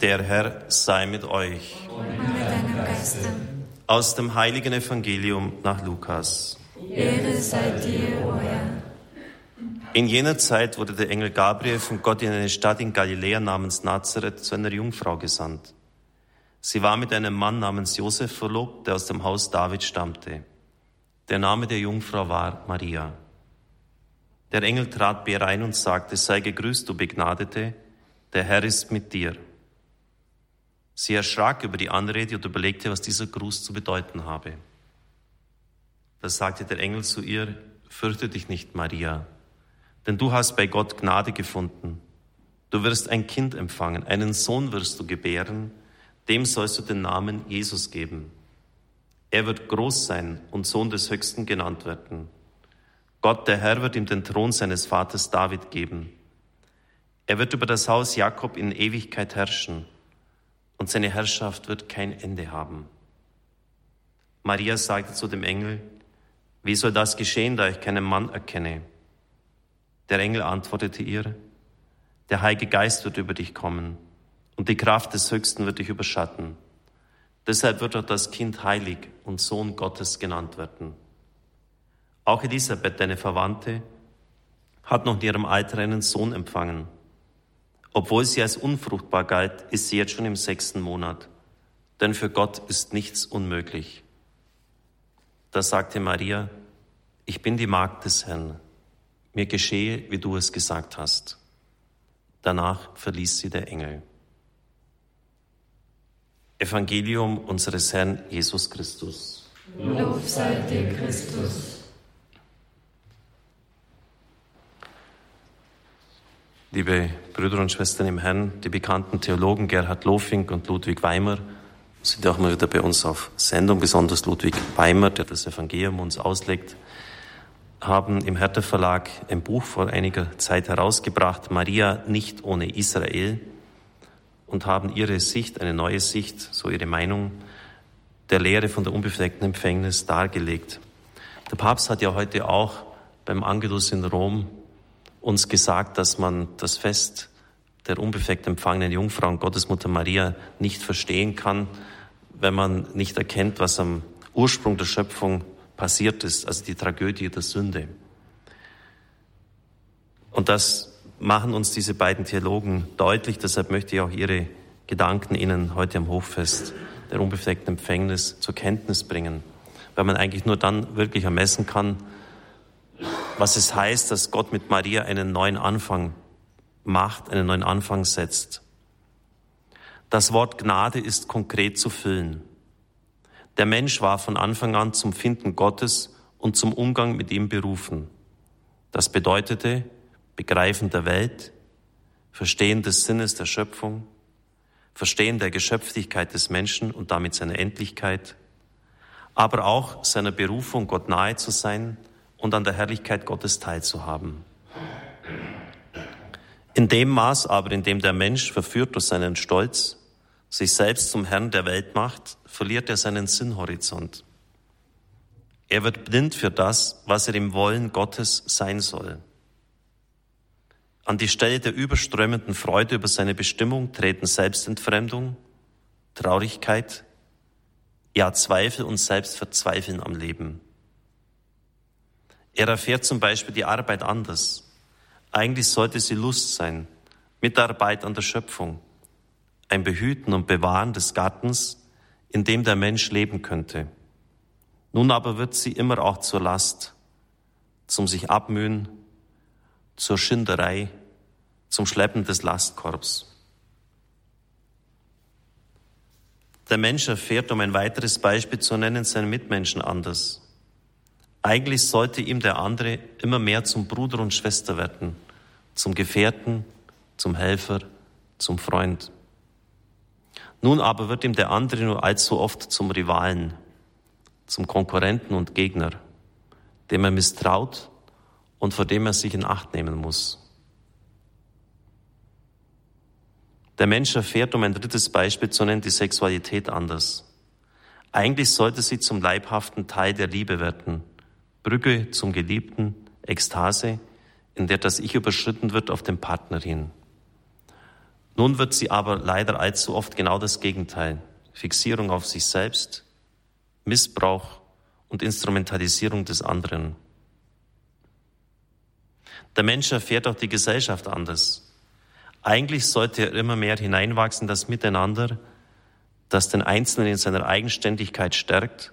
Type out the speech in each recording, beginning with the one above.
Der Herr sei mit euch. Aus dem heiligen Evangelium nach Lukas. Ehre sei dir, o Herr. In jener Zeit wurde der Engel Gabriel von Gott in eine Stadt in Galiläa namens Nazareth zu einer Jungfrau gesandt. Sie war mit einem Mann namens Josef verlobt, der aus dem Haus David stammte. Der Name der Jungfrau war Maria. Der Engel trat bei ihr ein und sagte, sei gegrüßt, du Begnadete, der Herr ist mit dir. Sie erschrak über die Anrede und überlegte, was dieser Gruß zu bedeuten habe. Da sagte der Engel zu ihr, fürchte dich nicht, Maria, denn du hast bei Gott Gnade gefunden. Du wirst ein Kind empfangen, einen Sohn wirst du gebären, dem sollst du den Namen Jesus geben. Er wird groß sein und Sohn des Höchsten genannt werden. Gott, der Herr, wird ihm den Thron seines Vaters David geben. Er wird über das Haus Jakob in Ewigkeit herrschen und seine Herrschaft wird kein Ende haben. Maria sagte zu dem Engel, wie soll das geschehen, da ich keinen Mann erkenne? Der Engel antwortete ihr, der Heilige Geist wird über dich kommen und die Kraft des Höchsten wird dich überschatten. Deshalb wird auch das Kind heilig und Sohn Gottes genannt werden. Auch Elisabeth, deine Verwandte, hat noch in ihrem Alter einen Sohn empfangen. Obwohl sie als unfruchtbar galt, ist sie jetzt schon im sechsten Monat. Denn für Gott ist nichts unmöglich. Da sagte Maria, ich bin die Magd des Herrn. Mir geschehe, wie du es gesagt hast. Danach verließ sie der Engel. Evangelium unseres Herrn Jesus Christus. Lob sei dir, Christus. Liebe Brüder und Schwestern im Herrn, die bekannten Theologen Gerhard Lofink und Ludwig Weimer sind auch mal wieder bei uns auf Sendung, besonders Ludwig Weimer, der das Evangelium uns auslegt, haben im Hertha Verlag ein Buch vor einiger Zeit herausgebracht, Maria nicht ohne Israel, und haben ihre Sicht, eine neue Sicht, so ihre Meinung, der Lehre von der unbefleckten Empfängnis dargelegt. Der Papst hat ja heute auch beim Angelus in Rom uns gesagt, dass man das Fest der unbefleckt empfangenen Jungfrau und Gottesmutter Maria nicht verstehen kann, wenn man nicht erkennt, was am Ursprung der Schöpfung passiert ist, also die Tragödie der Sünde. Und das machen uns diese beiden Theologen deutlich. Deshalb möchte ich auch ihre Gedanken Ihnen heute am Hochfest der unbefleckten Empfängnis zur Kenntnis bringen, weil man eigentlich nur dann wirklich ermessen kann, was es heißt, dass Gott mit Maria einen neuen Anfang macht, einen neuen Anfang setzt. Das Wort Gnade ist konkret zu füllen. Der Mensch war von Anfang an zum Finden Gottes und zum Umgang mit ihm berufen. Das bedeutete Begreifen der Welt, Verstehen des Sinnes der Schöpfung, Verstehen der Geschöpflichkeit des Menschen und damit seiner Endlichkeit, aber auch seiner Berufung, Gott nahe zu sein und an der Herrlichkeit Gottes teilzuhaben. In dem Maß aber, in dem der Mensch verführt durch seinen Stolz sich selbst zum Herrn der Welt macht, verliert er seinen Sinnhorizont. Er wird blind für das, was er im Wollen Gottes sein soll. An die Stelle der überströmenden Freude über seine Bestimmung treten Selbstentfremdung, Traurigkeit, ja Zweifel und Selbstverzweifeln am Leben. Er erfährt zum Beispiel die Arbeit anders. Eigentlich sollte sie Lust sein, Mitarbeit an der Schöpfung, ein Behüten und Bewahren des Gartens, in dem der Mensch leben könnte. Nun aber wird sie immer auch zur Last, zum sich abmühen, zur Schinderei, zum Schleppen des Lastkorbs. Der Mensch erfährt, um ein weiteres Beispiel zu nennen, seinen Mitmenschen anders. Eigentlich sollte ihm der andere immer mehr zum Bruder und Schwester werden, zum Gefährten, zum Helfer, zum Freund. Nun aber wird ihm der andere nur allzu oft zum Rivalen, zum Konkurrenten und Gegner, dem er misstraut und vor dem er sich in Acht nehmen muss. Der Mensch erfährt, um ein drittes Beispiel zu nennen, die Sexualität anders. Eigentlich sollte sie zum leibhaften Teil der Liebe werden. Brücke zum Geliebten, Ekstase, in der das Ich überschritten wird auf den Partner hin. Nun wird sie aber leider allzu oft genau das Gegenteil. Fixierung auf sich selbst, Missbrauch und Instrumentalisierung des anderen. Der Mensch erfährt auch die Gesellschaft anders. Eigentlich sollte er immer mehr hineinwachsen, das Miteinander, das den Einzelnen in seiner Eigenständigkeit stärkt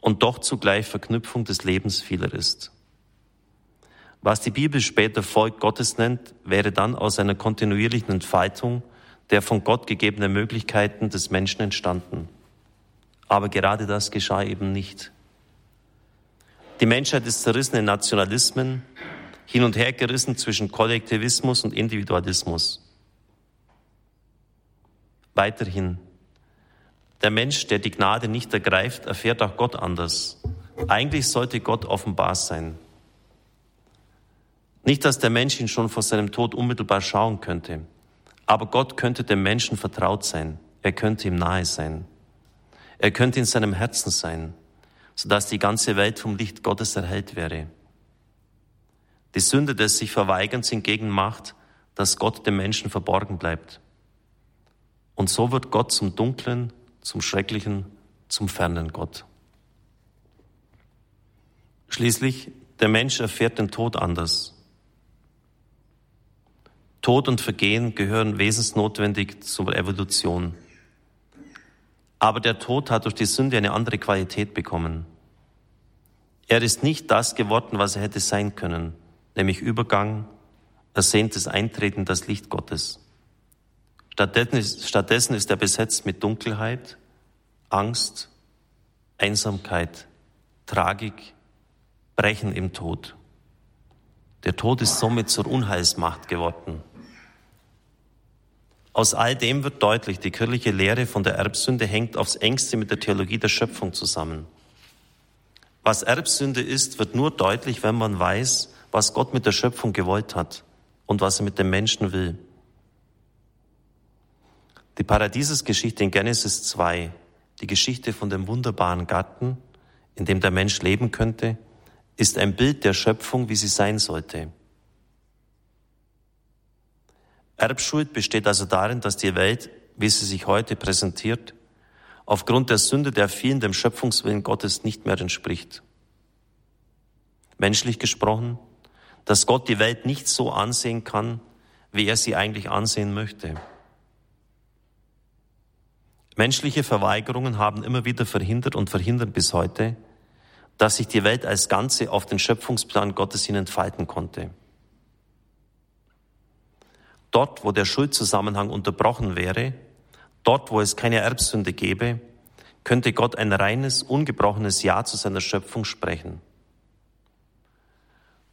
und doch zugleich Verknüpfung des Lebens vieler ist. Was die Bibel später Volk Gottes nennt, wäre dann aus einer kontinuierlichen Entfaltung der von Gott gegebenen Möglichkeiten des Menschen entstanden. Aber gerade das geschah eben nicht. Die Menschheit ist zerrissen in Nationalismen, hin und her gerissen zwischen Kollektivismus und Individualismus. Weiterhin, der Mensch, der die Gnade nicht ergreift, erfährt auch Gott anders. Eigentlich sollte Gott offenbar sein. Nicht, dass der Mensch ihn schon vor seinem Tod unmittelbar schauen könnte, aber Gott könnte dem Menschen vertraut sein. Er könnte ihm nahe sein. Er könnte in seinem Herzen sein, sodass die ganze Welt vom Licht Gottes erhellt wäre. Die Sünde des sich Verweigerns hingegen macht, dass Gott dem Menschen verborgen bleibt. Und so wird Gott zum dunklen, zum schrecklichen, zum fernen Gott. Schließlich, der Mensch erfährt den Tod anders. Tod und Vergehen gehören wesensnotwendig zur Evolution. Aber der Tod hat durch die Sünde eine andere Qualität bekommen. Er ist nicht das geworden, was er hätte sein können, nämlich Übergang, ersehntes Eintreten in das Licht Gottes. Stattdessen ist, stattdessen ist er besetzt mit Dunkelheit, Angst, Einsamkeit, Tragik, Brechen im Tod. Der Tod ist somit zur Unheilsmacht geworden. Aus all dem wird deutlich, die kirchliche Lehre von der Erbsünde hängt aufs engste mit der Theologie der Schöpfung zusammen. Was Erbsünde ist, wird nur deutlich, wenn man weiß, was Gott mit der Schöpfung gewollt hat und was er mit dem Menschen will. Die Paradiesesgeschichte in Genesis 2, die Geschichte von dem wunderbaren Garten, in dem der Mensch leben könnte, ist ein Bild der Schöpfung, wie sie sein sollte. Erbschuld besteht also darin, dass die Welt, wie sie sich heute präsentiert, aufgrund der Sünde der vielen dem Schöpfungswillen Gottes nicht mehr entspricht. Menschlich gesprochen, dass Gott die Welt nicht so ansehen kann, wie er sie eigentlich ansehen möchte. Menschliche Verweigerungen haben immer wieder verhindert und verhindern bis heute, dass sich die Welt als Ganze auf den Schöpfungsplan Gottes hin entfalten konnte. Dort, wo der Schuldzusammenhang unterbrochen wäre, dort, wo es keine Erbsünde gäbe, könnte Gott ein reines, ungebrochenes Ja zu seiner Schöpfung sprechen.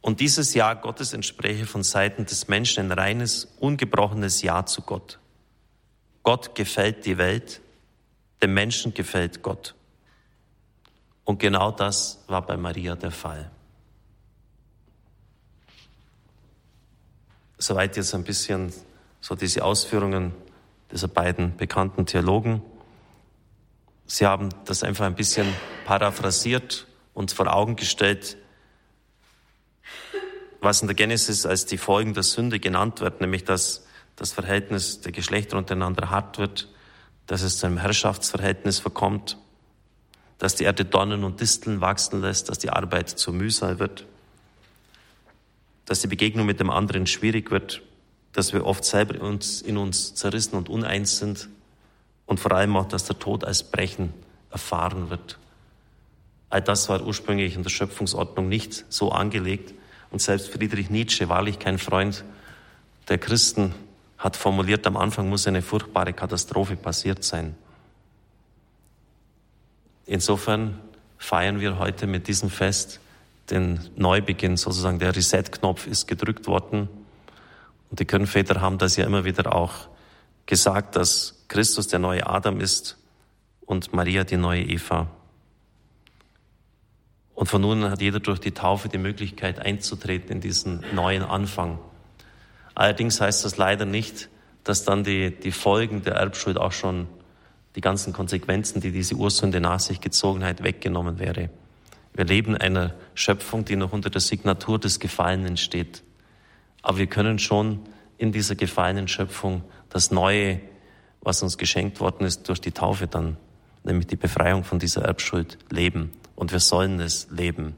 Und dieses Ja Gottes entspräche von Seiten des Menschen ein reines, ungebrochenes Ja zu Gott. Gott gefällt die Welt, dem Menschen gefällt Gott. Und genau das war bei Maria der Fall. Soweit jetzt ein bisschen so diese Ausführungen dieser beiden bekannten Theologen. Sie haben das einfach ein bisschen paraphrasiert und vor Augen gestellt, was in der Genesis als die Folgen der Sünde genannt wird, nämlich dass das Verhältnis der Geschlechter untereinander hart wird, dass es zu einem Herrschaftsverhältnis verkommt, dass die Erde Dornen und Disteln wachsen lässt, dass die Arbeit zu Mühsal wird, dass die Begegnung mit dem anderen schwierig wird, dass wir oft selber uns, in uns zerrissen und uneins sind und vor allem auch, dass der Tod als Brechen erfahren wird. All das war ursprünglich in der Schöpfungsordnung nicht so angelegt und selbst Friedrich Nietzsche, wahrlich kein Freund der Christen, hat formuliert, am Anfang muss eine furchtbare Katastrophe passiert sein. Insofern feiern wir heute mit diesem Fest den Neubeginn, sozusagen der Reset-Knopf ist gedrückt worden. Und die Kirchenväter haben das ja immer wieder auch gesagt, dass Christus der neue Adam ist und Maria die neue Eva. Und von nun hat jeder durch die Taufe die Möglichkeit einzutreten in diesen neuen Anfang. Allerdings heißt das leider nicht, dass dann die, die Folgen der Erbschuld auch schon die ganzen Konsequenzen, die diese Ursünde nach sich gezogen hat, weggenommen wäre. Wir leben einer Schöpfung, die noch unter der Signatur des Gefallenen steht. Aber wir können schon in dieser gefallenen Schöpfung das Neue, was uns geschenkt worden ist durch die Taufe dann, nämlich die Befreiung von dieser Erbschuld, leben. Und wir sollen es leben.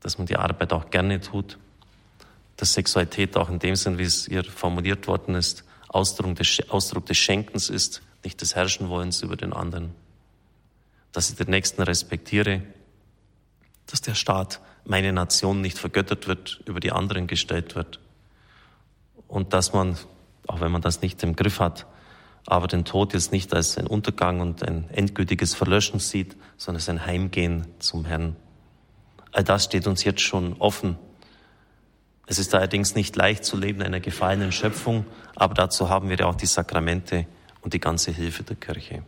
Dass man die Arbeit auch gerne tut, dass Sexualität auch in dem Sinn, wie es hier formuliert worden ist, Ausdruck des, Ausdruck des Schenkens ist, nicht des Herrschenwollens über den anderen. Dass ich den Nächsten respektiere, dass der Staat, meine Nation nicht vergöttert wird, über die anderen gestellt wird. Und dass man, auch wenn man das nicht im Griff hat, aber den Tod jetzt nicht als ein Untergang und ein endgültiges Verlöschen sieht, sondern als ein Heimgehen zum Herrn. All das steht uns jetzt schon offen. Es ist allerdings nicht leicht zu leben in einer gefallenen Schöpfung, aber dazu haben wir ja auch die Sakramente und die ganze Hilfe der Kirche.